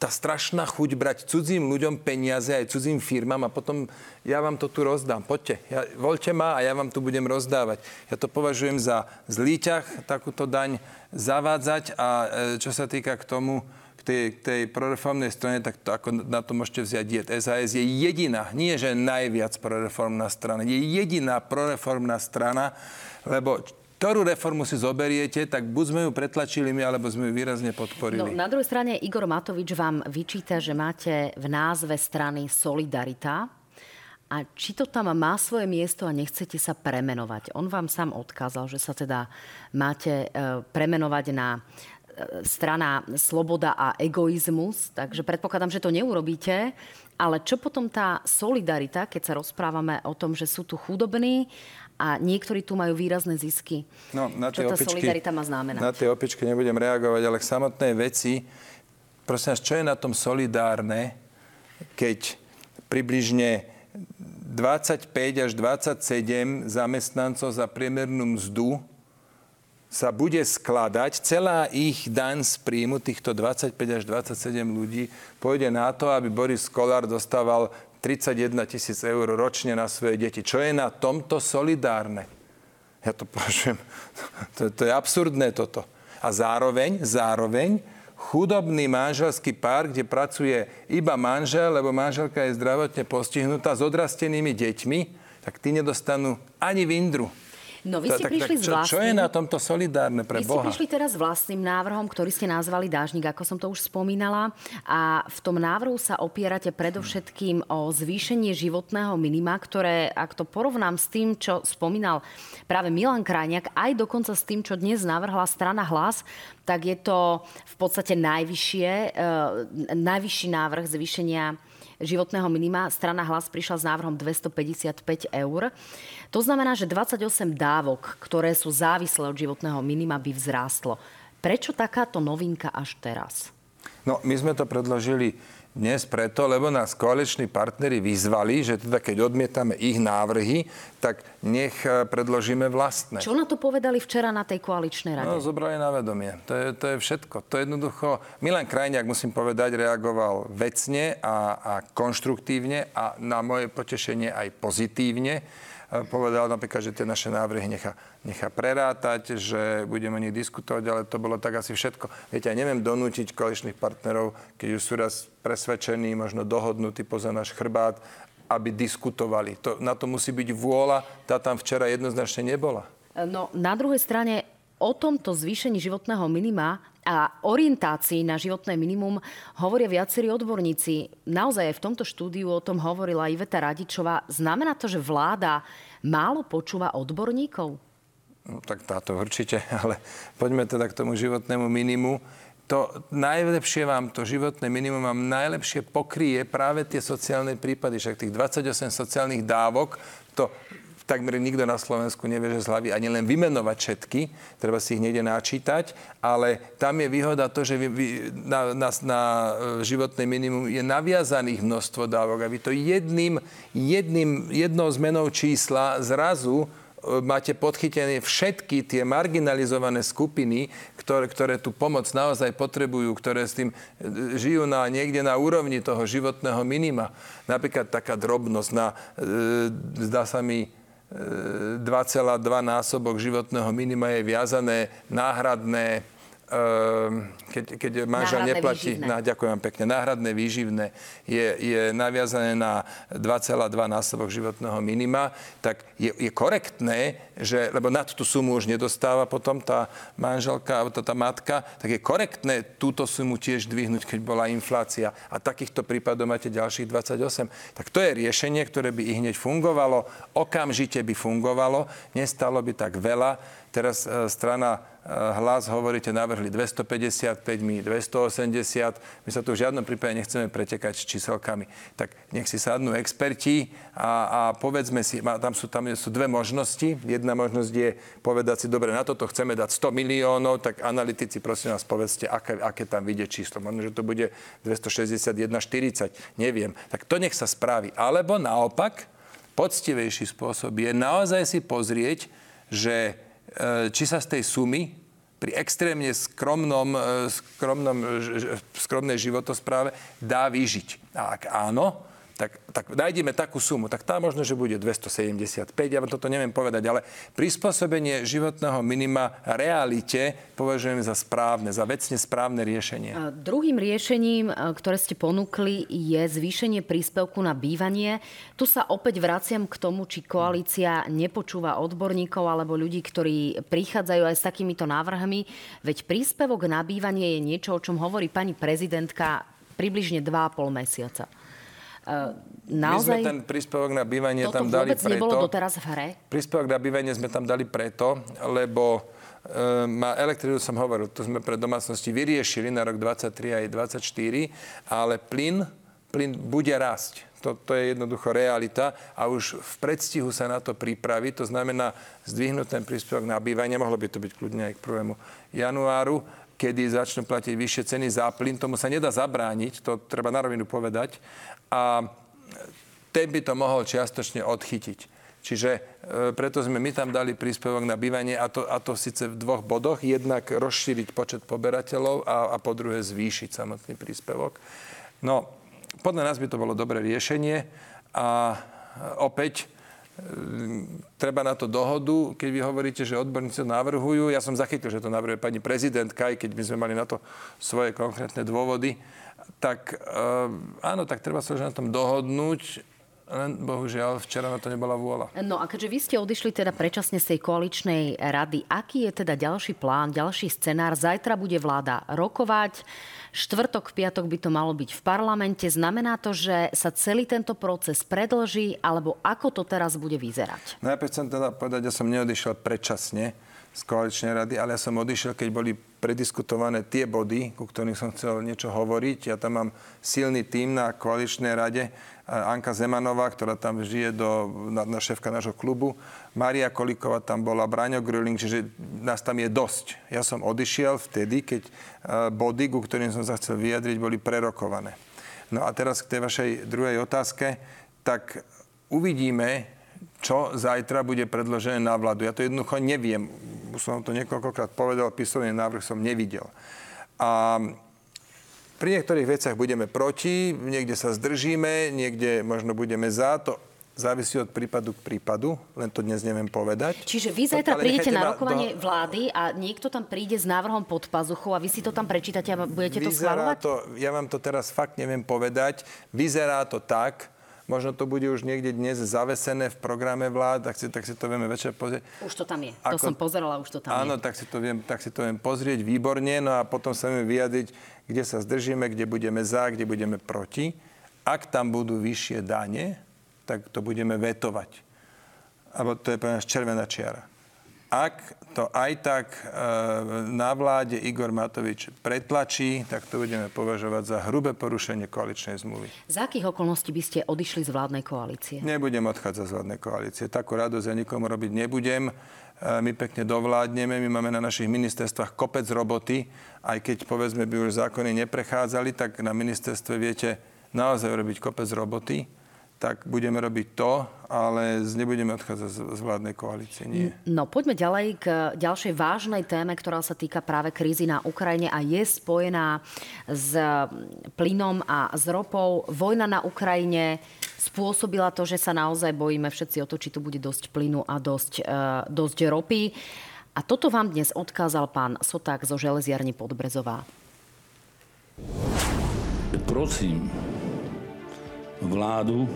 tá strašná chuť brať cudzím ľuďom peniaze, aj cudzím firmám a potom ja vám to tu rozdám. Poďte, ja, voľte ma a ja vám tu budem rozdávať. Ja to považujem za zlý ťah, takúto daň zavádzať a e, čo sa týka k tomu, k tej, k tej proreformnej strane, tak to, ako na to môžete vziať diet. SAS je jediná, nie že najviac proreformná strana, je jediná proreformná strana, lebo ktorú reformu si zoberiete, tak buď sme ju pretlačili my, alebo sme ju výrazne podporili. No, na druhej strane Igor Matovič vám vyčíta, že máte v názve strany Solidarita. A či to tam má svoje miesto a nechcete sa premenovať? On vám sám odkázal, že sa teda máte e, premenovať na strana sloboda a egoizmus, takže predpokladám, že to neurobíte. Ale čo potom tá solidarita, keď sa rozprávame o tom, že sú tu chudobní a niektorí tu majú výrazné zisky? No, na čo tá opičky, solidarita má znamenať? Na tie opičky nebudem reagovať, ale k samotnej veci, prosím vás, čo je na tom solidárne, keď približne 25 až 27 zamestnancov za priemernú mzdu sa bude skladať, celá ich daň z príjmu týchto 25 až 27 ľudí pôjde na to, aby Boris Kolár dostával 31 tisíc eur ročne na svoje deti. Čo je na tomto solidárne? Ja to považujem, [LAUGHS] to, to je absurdné toto. A zároveň, zároveň, chudobný manželský pár, kde pracuje iba manžel, lebo manželka je zdravotne postihnutá s odrastenými deťmi, tak tí nedostanú ani vindru. No vy ste tak, prišli tak, čo, s vlastným... Čo je na tomto solidárne pre vy Boha? Vy ste prišli teraz s vlastným návrhom, ktorý ste nazvali Dážnik, ako som to už spomínala. A v tom návrhu sa opierate predovšetkým o zvýšenie životného minima, ktoré, ak to porovnám s tým, čo spomínal práve Milan Krajniak, aj dokonca s tým, čo dnes navrhla strana Hlas, tak je to v podstate najvyššie, e, najvyšší návrh zvýšenia životného minima. Strana Hlas prišla s návrhom 255 eur. To znamená, že 28 dávok, ktoré sú závislé od životného minima, by vzrástlo. Prečo takáto novinka až teraz? No, my sme to predložili dnes preto, lebo nás koaliční partnery vyzvali, že teda keď odmietame ich návrhy, tak nech e, predložíme vlastné. Čo na to povedali včera na tej koaličnej rade? No, zobrali na vedomie. To je, to je všetko. To je jednoducho... Milan Krajniak, musím povedať, reagoval vecne a, a konštruktívne a na moje potešenie aj pozitívne povedal napríklad, že tie naše návrhy nechá, nechá prerátať, že budeme o nich diskutovať, ale to bolo tak asi všetko. Viete, ja neviem donútiť koaličných partnerov, keď už sú raz presvedčení, možno dohodnutí poza náš chrbát, aby diskutovali. To, na to musí byť vôľa, tá tam včera jednoznačne nebola. No, na druhej strane o tomto zvýšení životného minima a orientácii na životné minimum hovoria viacerí odborníci. Naozaj aj v tomto štúdiu o tom hovorila Iveta Radičová. Znamená to, že vláda málo počúva odborníkov? No, tak táto určite, [LAUGHS] ale poďme teda k tomu životnému minimu. To najlepšie vám, to životné minimum vám najlepšie pokrie práve tie sociálne prípady. Však tých 28 sociálnych dávok, to takmer nikto na Slovensku nevie, že z hlavy ani len vymenovať všetky, treba si ich niekde načítať, ale tam je výhoda to, že vy, vy, na, na, na e, životné minimum je naviazaných množstvo dávok a vy to jedným, jedným, jednou zmenou čísla zrazu e, máte podchytené všetky tie marginalizované skupiny, ktoré, ktoré tú pomoc naozaj potrebujú, ktoré s tým e, žijú na, niekde na úrovni toho životného minima. Napríklad taká drobnosť na, zdá sa mi, 2,2 násobok životného minima je viazané náhradné keď, keď manžel Náhradné neplatí, výživné. na, ďakujem pekne, náhradné výživné je, je naviazané na 2,2 násobok životného minima, tak je, je korektné, že, lebo nad tú sumu už nedostáva potom tá manželka, alebo tá, tá matka, tak je korektné túto sumu tiež dvihnúť, keď bola inflácia. A takýchto prípadov máte ďalších 28. Tak to je riešenie, ktoré by i hneď fungovalo, okamžite by fungovalo, nestalo by tak veľa. Teraz e, strana hlas hovoríte, navrhli 255, my 280. My sa tu v žiadnom prípade nechceme pretekať s číselkami. Tak nech si sadnú experti a, a povedzme si, tam sú, tam sú dve možnosti. Jedna možnosť je povedať si, dobre, na toto chceme dať 100 miliónov, tak analytici, prosím vás, povedzte, aké, aké tam vyjde číslo. Možno, že to bude 261, 40, neviem. Tak to nech sa spraví. Alebo naopak, poctivejší spôsob je naozaj si pozrieť, že či sa z tej sumy pri extrémne skromnom, e, skromnom, ž- skromnej životospráve dá vyžiť. A ak áno, tak, tak nájdeme takú sumu, tak tá možno, že bude 275, ja vám toto neviem povedať, ale prispôsobenie životného minima realite považujem za správne, za vecne správne riešenie. A Druhým riešením, e, ktoré ste ponúkli, je zvýšenie príspevku na bývanie. Tu sa opäť vraciam k tomu, či koalícia nepočúva odborníkov alebo ľudí, ktorí prichádzajú aj s takýmito návrhmi. Veď príspevok na bývanie je niečo, o čom hovorí pani prezidentka približne 2,5 mesiaca. E, My sme Naozaj ten príspevok na bývanie tam dali vôbec nebolo preto... doteraz v hre? Príspevok na bývanie sme tam dali preto, lebo e, má elektridu som hovoril, to sme pre domácnosti vyriešili na rok 23 aj 24, ale plyn, plyn bude rásť. To, to je jednoducho realita a už v predstihu sa na to pripraví. To znamená zdvihnúť ten príspevok na bývanie. Mohlo by to byť kľudne aj k 1. januáru, kedy začnú platiť vyššie ceny za plyn. Tomu sa nedá zabrániť, to treba na rovinu povedať. A ten by to mohol čiastočne odchytiť. Čiže e, preto sme my tam dali príspevok na bývanie a to, a to síce v dvoch bodoch. Jednak rozšíriť počet poberateľov a, a po druhé zvýšiť samotný príspevok. No, podľa nás by to bolo dobré riešenie a opäť e, treba na to dohodu. Keď vy hovoríte, že odborníci to navrhujú, ja som zachytil, že to navrhuje pani prezidentka, aj keď by sme mali na to svoje konkrétne dôvody, tak e, áno, tak treba sa na tom dohodnúť, len bohužiaľ včera na to nebola vôľa. No a keďže vy ste odišli teda predčasne z tej koaličnej rady, aký je teda ďalší plán, ďalší scenár? Zajtra bude vláda rokovať, štvrtok, piatok by to malo byť v parlamente. Znamená to, že sa celý tento proces predlží, alebo ako to teraz bude vyzerať? Najprv chcem teda povedať, ja som neodišiel predčasne z koaličnej rady, ale ja som odišiel, keď boli prediskutované tie body, ku ktorým som chcel niečo hovoriť. Ja tam mám silný tým na koaličnej rade. Anka Zemanová, ktorá tam žije do, na, na šéfka nášho klubu. Maria Kolíková tam bola, Braňo Grilling, čiže nás tam je dosť. Ja som odišiel vtedy, keď eh, body, ku ktorým som sa chcel vyjadriť, boli prerokované. No a teraz k tej vašej druhej otázke. Tak uvidíme, čo zajtra bude predložené na vládu. Ja to jednoducho neviem. Už som to niekoľkokrát povedal, písomný návrh som nevidel. A pri niektorých veciach budeme proti, niekde sa zdržíme, niekde možno budeme za. To závisí od prípadu k prípadu, len to dnes neviem povedať. Čiže vy zajtra prídete na rokovanie do- vlády a niekto tam príde s návrhom pod pazuchou a vy si to tam prečítate a budete to Vyzerá schváľovať? to, ja vám to teraz fakt neviem povedať, vyzerá to tak, možno to bude už niekde dnes zavesené v programe vlád, tak si, tak si to vieme večer pozrieť. Už to tam je. To Ako- som pozerala, už to tam Áno, je. tak si, to viem, tak si to viem pozrieť výborne, no a potom sa vieme vyjadriť, kde sa zdržíme, kde budeme za, kde budeme proti. Ak tam budú vyššie dane, tak to budeme vetovať. Abo to je pre nás červená čiara. Ak to aj tak e, na vláde Igor Matovič pretlačí, tak to budeme považovať za hrubé porušenie koaličnej zmluvy. Za akých okolností by ste odišli z vládnej koalície? Nebudem odchádzať z vládnej koalície. Takú radosť ja nikomu robiť nebudem. E, My pekne dovládneme, my máme na našich ministerstvách kopec roboty. Aj keď povedzme by už zákony neprechádzali, tak na ministerstve viete naozaj robiť kopec roboty. Tak budeme robiť to, ale nebudeme odchádzať z vládnej koalície. Nie. No poďme ďalej k ďalšej vážnej téme, ktorá sa týka práve krízy na Ukrajine a je spojená s plynom a s ropou. Vojna na Ukrajine spôsobila to, že sa naozaj bojíme všetci o to, či tu bude dosť plynu a dosť, e, dosť ropy. A toto vám dnes odkázal pán Soták zo železiarny Podbrezová. Prosím vládu,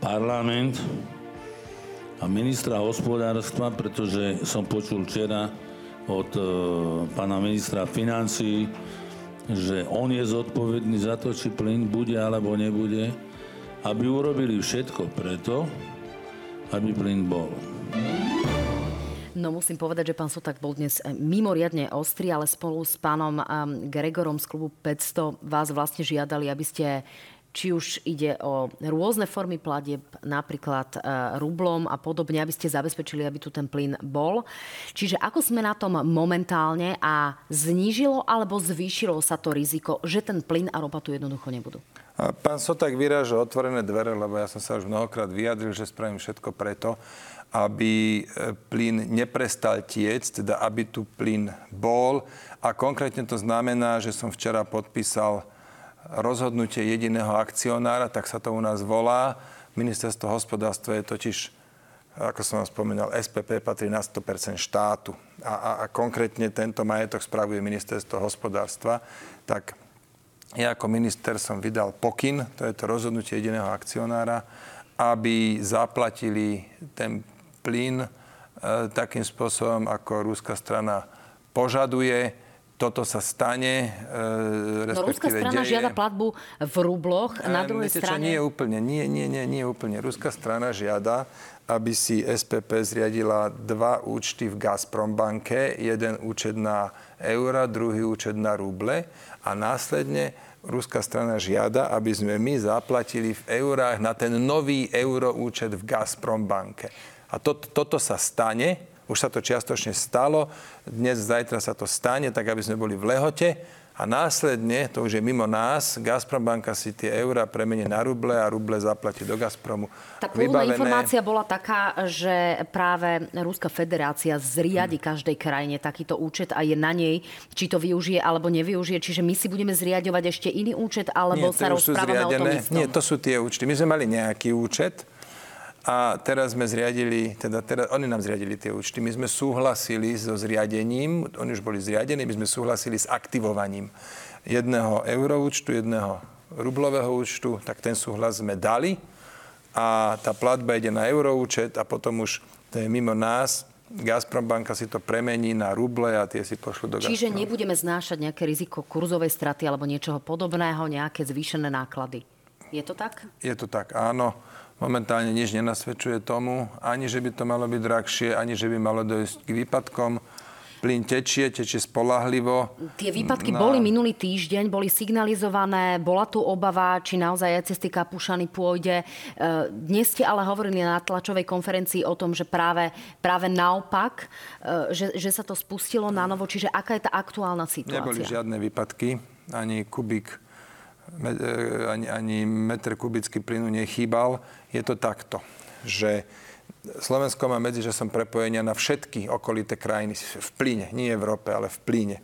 parlament a ministra hospodárstva, pretože som počul včera od e, pána ministra financí, že on je zodpovedný za to, či plyn bude alebo nebude, aby urobili všetko preto, aby plyn bol. No musím povedať, že pán Sotak bol dnes eh, mimoriadne ostrý, ale spolu s pánom ehm, Gregorom z klubu 500 vás vlastne žiadali, aby ste či už ide o rôzne formy platieb, napríklad e, rublom a podobne, aby ste zabezpečili, aby tu ten plyn bol. Čiže ako sme na tom momentálne a znížilo alebo zvýšilo sa to riziko, že ten plyn a ropa tu jednoducho nebudú? Pán Sotak vyráža otvorené dvere, lebo ja som sa už mnohokrát vyjadril, že spravím všetko preto, aby e, plyn neprestal tiecť, teda aby tu plyn bol. A konkrétne to znamená, že som včera podpísal rozhodnutie jediného akcionára, tak sa to u nás volá. Ministerstvo hospodárstva je totiž, ako som vám spomínal, SPP patrí na 100% štátu. A, a, a konkrétne tento majetok spravuje Ministerstvo hospodárstva. Tak ja ako minister som vydal pokyn, to je to rozhodnutie jediného akcionára, aby zaplatili ten plyn e, takým spôsobom, ako rúska strana požaduje. Toto sa stane, e, No rúska strana deje. žiada platbu v rubloch, e, na druhej Viete, strane... Čo, nie úplne, nie, nie, nie, nie úplne. Rúska strana žiada, aby si SPP zriadila dva účty v Gazprom banke, jeden účet na eura, druhý účet na ruble a následne ruská strana žiada, aby sme my zaplatili v eurách na ten nový euroúčet v Gazprom banke. A to, toto sa stane, už sa to čiastočne stalo, dnes, zajtra sa to stane, tak aby sme boli v lehote a následne, to už je mimo nás, Gazprom banka si tie eurá premenie na ruble a ruble zaplatí do Gazpromu. Tá pôvodná informácia bola taká, že práve Ruská federácia zriadi hmm. každej krajine takýto účet a je na nej, či to využije alebo nevyužije. Čiže my si budeme zriadovať ešte iný účet, alebo Nie, sa rozprávame o tom istom? Nie, to sú tie účty. My sme mali nejaký účet, a teraz sme zriadili, teda teraz, oni nám zriadili tie účty. My sme súhlasili so zriadením, oni už boli zriadení, my sme súhlasili s aktivovaním jedného euroúčtu, jedného rublového účtu, tak ten súhlas sme dali a tá platba ide na euroúčet a potom už to je mimo nás, Gazprom banka si to premení na ruble a tie si pošlu do Čiže Gazprom. nebudeme znášať nejaké riziko kurzovej straty alebo niečoho podobného, nejaké zvýšené náklady. Je to tak? Je to tak, áno. Momentálne nič nenasvedčuje tomu, ani že by to malo byť drahšie, ani že by malo dojsť k výpadkom. Plyn tečie, tečie spolahlivo. Tie výpadky na... boli minulý týždeň, boli signalizované, bola tu obava, či naozaj aj cez tie kapušany pôjde. E, dnes ste ale hovorili na tlačovej konferencii o tom, že práve, práve naopak, e, že, že sa to spustilo na novo. Čiže aká je tá aktuálna situácia? Neboli žiadne výpadky, ani kubík ani, ani metr kubický plynu nechýbal. Je to takto, že Slovensko má medzičasom prepojenia na všetky okolité krajiny v plyne, nie v Európe, ale v plyne.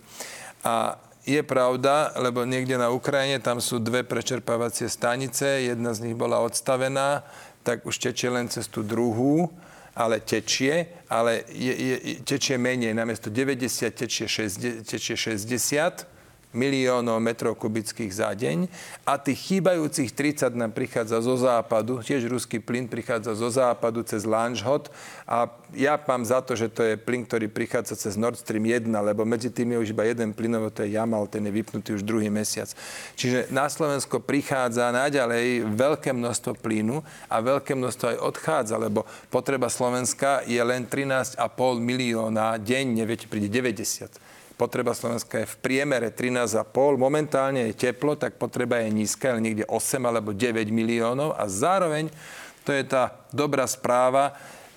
A je pravda, lebo niekde na Ukrajine tam sú dve prečerpávacie stanice, jedna z nich bola odstavená, tak už tečie len cez tú druhú, ale tečie, ale je, je, tečie menej, namiesto 90 tečie 60, tečie 60 miliónov metrov kubických za deň a tých chýbajúcich 30 nám prichádza zo západu, tiež ruský plyn prichádza zo západu cez Lanžhot a ja mám za to, že to je plyn, ktorý prichádza cez Nord Stream 1, lebo medzi tým je už iba jeden plynovod, to je Jamal, ten je vypnutý už druhý mesiac. Čiže na Slovensko prichádza naďalej veľké množstvo plynu a veľké množstvo aj odchádza, lebo potreba Slovenska je len 13,5 milióna denne, viete, príde 90 potreba Slovenska je v priemere 13,5. Momentálne je teplo, tak potreba je nízka, ale niekde 8 alebo 9 miliónov. A zároveň, to je tá dobrá správa,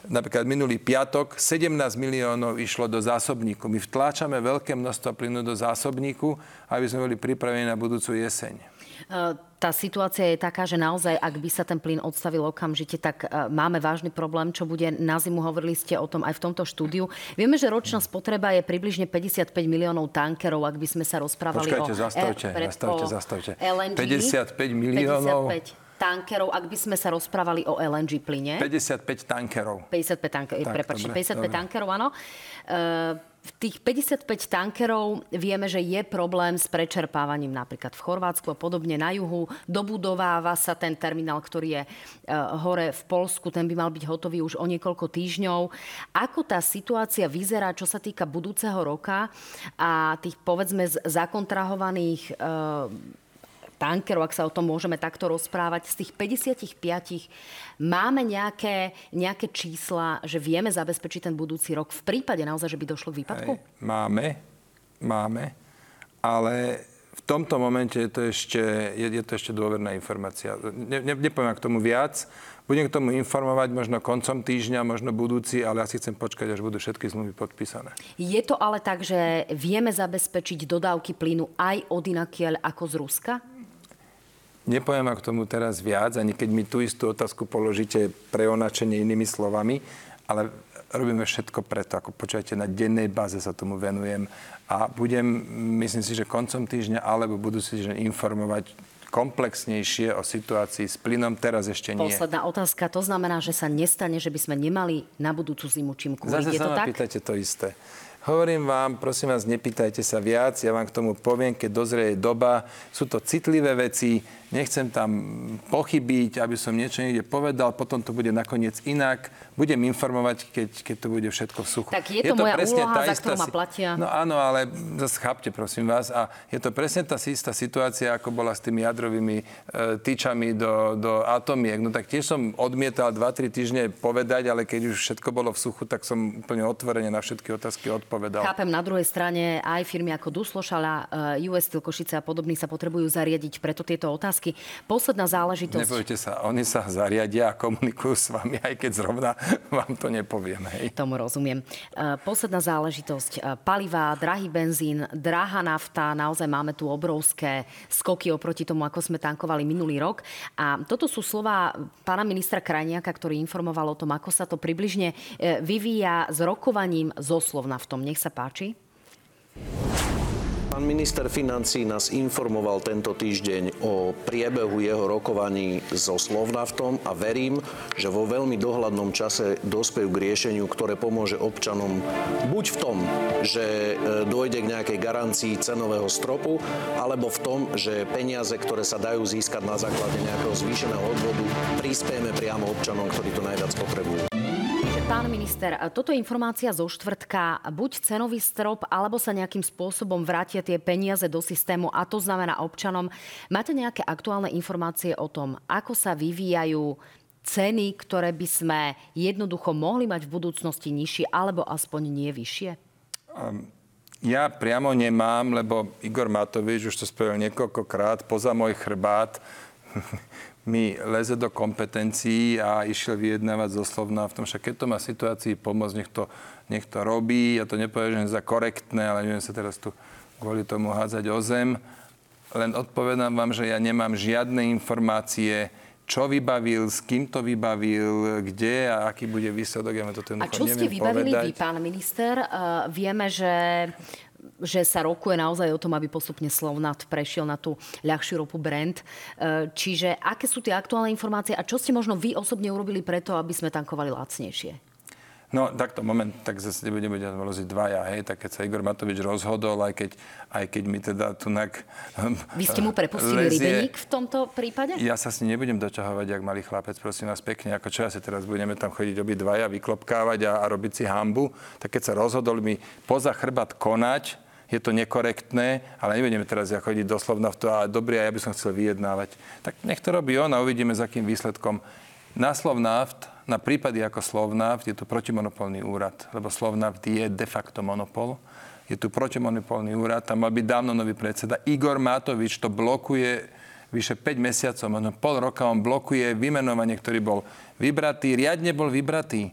napríklad minulý piatok 17 miliónov išlo do zásobníku. My vtláčame veľké množstvo plynu do zásobníku, aby sme boli pripravení na budúcu jeseň. E, tá situácia je taká, že naozaj, ak by sa ten plyn odstavil okamžite, tak e, máme vážny problém, čo bude na zimu. Hovorili ste o tom aj v tomto štúdiu. Vieme, že ročná spotreba je približne 55 miliónov tankerov, ak by sme sa rozprávali Počkajte, o... zastavte, e, zastavte, zastavte. LNG. 55 miliónov. 55 tankerov, ak by sme sa rozprávali o LNG plyne. 55 tankerov. 55 tankerov, prepačte, 55 dobre. tankerov, áno. Uh, v tých 55 tankerov vieme, že je problém s prečerpávaním napríklad v Chorvátsku a podobne na juhu. Dobudováva sa ten terminál, ktorý je e, hore v Polsku, ten by mal byť hotový už o niekoľko týždňov. Ako tá situácia vyzerá, čo sa týka budúceho roka a tých povedzme zakontrahovaných e, tankerov, ak sa o tom môžeme takto rozprávať, z tých 55 máme nejaké, nejaké čísla, že vieme zabezpečiť ten budúci rok v prípade naozaj, že by došlo k výpadku? Hej, máme, máme, ale v tomto momente je to ešte, je, je to ešte dôverná informácia. Ne, ne, nepoviem k tomu viac. Budem k tomu informovať možno koncom týždňa, možno budúci, ale asi chcem počkať, až budú všetky zmluvy podpísané. Je to ale tak, že vieme zabezpečiť dodávky plynu aj od inakiaľ ako z Ruska? Nepoviem vám k tomu teraz viac, ani keď mi tú istú otázku položíte pre onačenie inými slovami, ale robíme všetko preto, ako počujete, na dennej báze sa tomu venujem a budem, myslím si, že koncom týždňa alebo budúci týždeň informovať komplexnejšie o situácii s plynom. Teraz ešte nie. Posledná otázka. To znamená, že sa nestane, že by sme nemali na budúcu zimu čím kúriť. Zase Je to tak? pýtate to isté. Hovorím vám, prosím vás, nepýtajte sa viac, ja vám k tomu poviem, keď dozrie doba. Sú to citlivé veci, nechcem tam pochybiť, aby som niečo niekde povedal, potom to bude nakoniec inak. Budem informovať, keď, keď to bude všetko v suchu. Tak je to, je to moja úloha, za ktorú ma platia. No áno, ale zase chápte, prosím vás. A je to presne tá istá situácia, ako bola s tými jadrovými e, tyčami do, do atomiek. No tak tiež som odmietal 2-3 týždne povedať, ale keď už všetko bolo v suchu, tak som úplne otvorene na všetky otázky odpovedal. Chápem, na druhej strane aj firmy ako Duslošala, e, US Steel Košice a podobní sa potrebujú zariadiť preto tieto otázky otázky. Posledná záležitosť. Nebojte sa, oni sa zariadia a komunikujú s vami, aj keď zrovna [LAUGHS] vám to nepoviem. Hej. Tomu rozumiem. E, posledná záležitosť. E, palivá, drahý benzín, drahá nafta, naozaj máme tu obrovské skoky oproti tomu, ako sme tankovali minulý rok. A toto sú slova pána ministra Krajniaka, ktorý informoval o tom, ako sa to približne e, vyvíja s rokovaním zo Slovna v tom. Nech sa páči. Pán minister financí nás informoval tento týždeň o priebehu jeho rokovaní so Slovnaftom a verím, že vo veľmi dohľadnom čase dospejú k riešeniu, ktoré pomôže občanom buď v tom, že e, dojde k nejakej garancii cenového stropu, alebo v tom, že peniaze, ktoré sa dajú získať na základe nejakého zvýšeného odvodu, prispieme priamo občanom, ktorí to najviac potrebujú. Pán minister, toto je informácia zo štvrtka. Buď cenový strop, alebo sa nejakým spôsobom vrátia tie peniaze do systému a to znamená občanom. Máte nejaké aktuálne informácie o tom, ako sa vyvíjajú ceny, ktoré by sme jednoducho mohli mať v budúcnosti nižšie alebo aspoň nie vyššie? Um, ja priamo nemám, lebo Igor Matovič už to spravil niekoľkokrát poza môj chrbát [LAUGHS] mi leze do kompetencií a išiel vyjednávať zo Slovna v tom, však keď to má situácii pomôcť, nech to, nech to robí. Ja to nepovažujem za korektné, ale neviem sa teraz tu kvôli tomu hádzať o zem. Len odpovedám vám, že ja nemám žiadne informácie, čo vybavil, s kým to vybavil, kde a aký bude výsledok. Ja to a čo ste vybavili povedať. vy, pán minister? Uh, vieme, že že sa rokuje naozaj o tom, aby postupne Slovnat prešiel na tú ľahšiu ropu Brand. E, čiže aké sú tie aktuálne informácie a čo ste možno vy osobne urobili preto, aby sme tankovali lacnejšie? No takto moment, tak zase nebudeme voziť dvaja, hej, tak keď sa Igor Matovič rozhodol, aj keď, aj keď mi teda tunak... Vy ste mu prepustili lezie, v tomto prípade? Ja sa s ním nebudem doťahovať, jak malý chlapec, prosím vás pekne, ako čo ja si teraz budeme tam chodiť obi dvaja, vyklopkávať a, a robiť si hambu, tak keď sa rozhodol mi poza chrbát konať, je to nekorektné, ale nebudeme teraz chodiť doslovna v to, a dobrý, a ja by som chcel vyjednávať. Tak nech to robí on a uvidíme, s akým výsledkom. Na Slovnaft na prípady ako Slovnaft je tu protimonopolný úrad, lebo Slovnaft je de facto monopol. Je tu protimonopolný úrad, tam mal byť dávno nový predseda. Igor Matovič to blokuje vyše 5 mesiacov, možno pol roka on blokuje vymenovanie, ktorý bol vybratý, riadne bol vybratý e,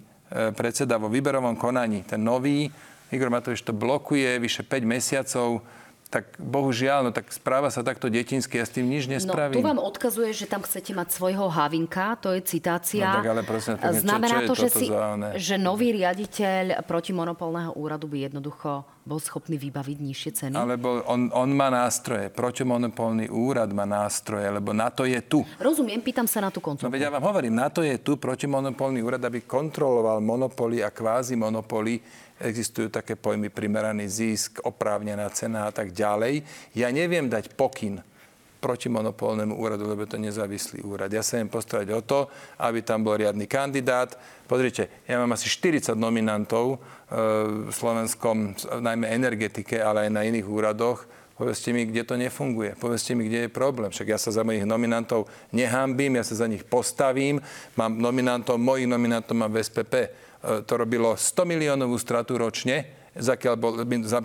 predseda vo výberovom konaní. Ten nový Igor Matovič to blokuje vyše 5 mesiacov tak bohužiaľ, no tak správa sa takto detinsky, ja s tým nič nespravím. No, tu vám odkazuje, že tam chcete mať svojho Havinka, to je citácia. No tak ale prosím, Znamená čo, čo to, že, si, za že nový riaditeľ protimonopolného úradu by jednoducho bol schopný vybaviť nižšie ceny? Alebo on, on má nástroje. Protimonopolný úrad má nástroje, lebo na to je tu. Rozumiem, pýtam sa na tú koncovku. No veď ja vám hovorím, na to je tu protimonopolný úrad, aby kontroloval monopoly a kvázi monopoly. Existujú také pojmy primeraný zisk, oprávnená cena a tak ďalej. Ja neviem dať pokyn protimonopolnému úradu, lebo to nezávislý úrad. Ja sa viem postarať o to, aby tam bol riadny kandidát. Pozrite, ja mám asi 40 nominantov e, v slovenskom, najmä energetike, ale aj na iných úradoch. Povedzte mi, kde to nefunguje. Povedzte mi, kde je problém. Však ja sa za mojich nominantov nehambím, ja sa za nich postavím. Mám nominantov, mojich nominantov mám v SPP. E, to robilo 100 miliónovú stratu ročne, zakiaľ bol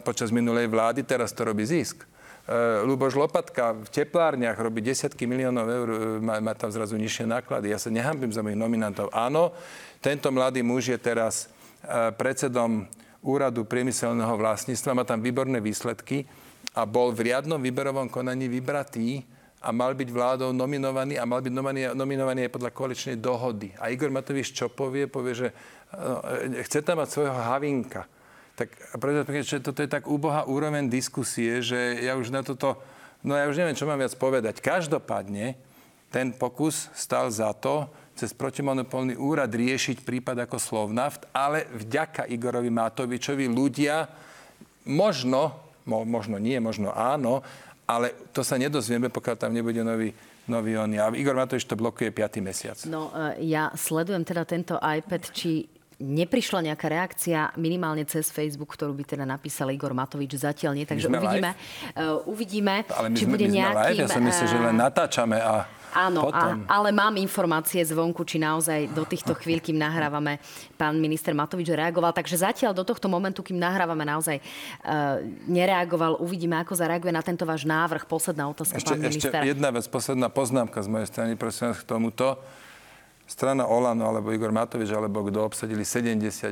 počas minulej vlády, teraz to robí zisk. E, Luboš Lopatka v teplárniach robí desiatky miliónov eur, e, má, má tam zrazu nižšie náklady. Ja sa nehambím za mojich nominantov. Áno, tento mladý muž je teraz e, predsedom úradu priemyselného vlastníctva, má tam výborné výsledky a bol v riadnom výberovom konaní vybratý a mal byť vládou nominovaný a mal byť nominovaný, nominovaný aj podľa koaličnej dohody. A Igor Matovič čo povie? Povie, že no, chce tam mať svojho Havinka tak preto, že toto je tak úbohá úroveň diskusie, že ja už na toto, no ja už neviem, čo mám viac povedať. Každopádne ten pokus stal za to, cez protimonopolný úrad riešiť prípad ako Slovnaft, ale vďaka Igorovi Matovičovi ľudia možno, možno nie, možno áno, ale to sa nedozvieme, pokiaľ tam nebude nový nový on. A Igor Matovič to blokuje 5. mesiac. No, e, ja sledujem teda tento iPad, či neprišla nejaká reakcia minimálne cez Facebook, ktorú by teda napísal Igor Matovič. Zatiaľ nie, takže uvidíme, uh, uvidíme ale my či sme, bude my nejaký... Live. Ja som myslel, že len natáčame a Áno, potom... a, ale mám informácie zvonku, či naozaj do týchto chvíľ, kým nahrávame, pán minister Matovič reagoval. Takže zatiaľ do tohto momentu, kým nahrávame, naozaj uh, nereagoval. Uvidíme, ako zareaguje na tento váš návrh. Posledná otázka, ešte, pán minister. Ešte jedna vec, posledná poznámka z mojej strany, prosím vás, k tomuto strana Olano alebo Igor Matovič alebo kto obsadili 79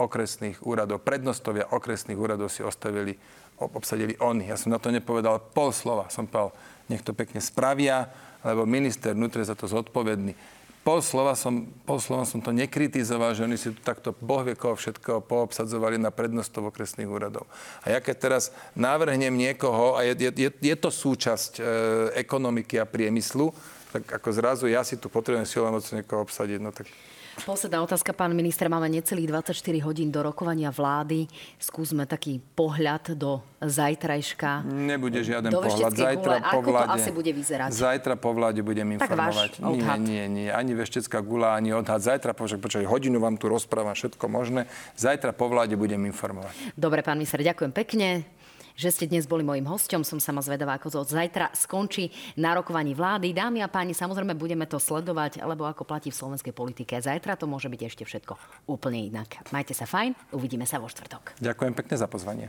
okresných úradov. Prednostovia okresných úradov si ostavili, obsadili oni. Ja som na to nepovedal pol slova. Som povedal, nech to pekne spravia, lebo minister vnútre za to zodpovedný. Pol slova, som, pol slova som to nekritizoval, že oni si tu takto boh vie koho všetkého poobsadzovali na prednostov okresných úradov. A ja keď teraz navrhnem niekoho, a je, je, je to súčasť e, ekonomiky a priemyslu, tak ako zrazu ja si tu potrebujem silou moc niekoho obsadiť. No tak Posledná otázka, pán minister. Máme necelých 24 hodín do rokovania vlády. Skúsme taký pohľad do zajtrajška. Nebude žiaden pohľad. Zajtra gule. po vláde, Ako to asi bude vyzerať? Zajtra po vláde budem informovať. Tak váš odhad. Nie, nie, nie. Ani veštecká gula, ani odhad. Zajtra, počkaj, počkaj, hodinu vám tu rozprávam všetko možné. Zajtra po vláde budem informovať. Dobre, pán minister, ďakujem pekne že ste dnes boli mojim hostom. Som sama zvedavá, ako to zajtra skončí na rokovaní vlády. Dámy a páni, samozrejme budeme to sledovať, lebo ako platí v slovenskej politike, zajtra to môže byť ešte všetko úplne inak. Majte sa fajn, uvidíme sa vo štvrtok. Ďakujem pekne za pozvanie.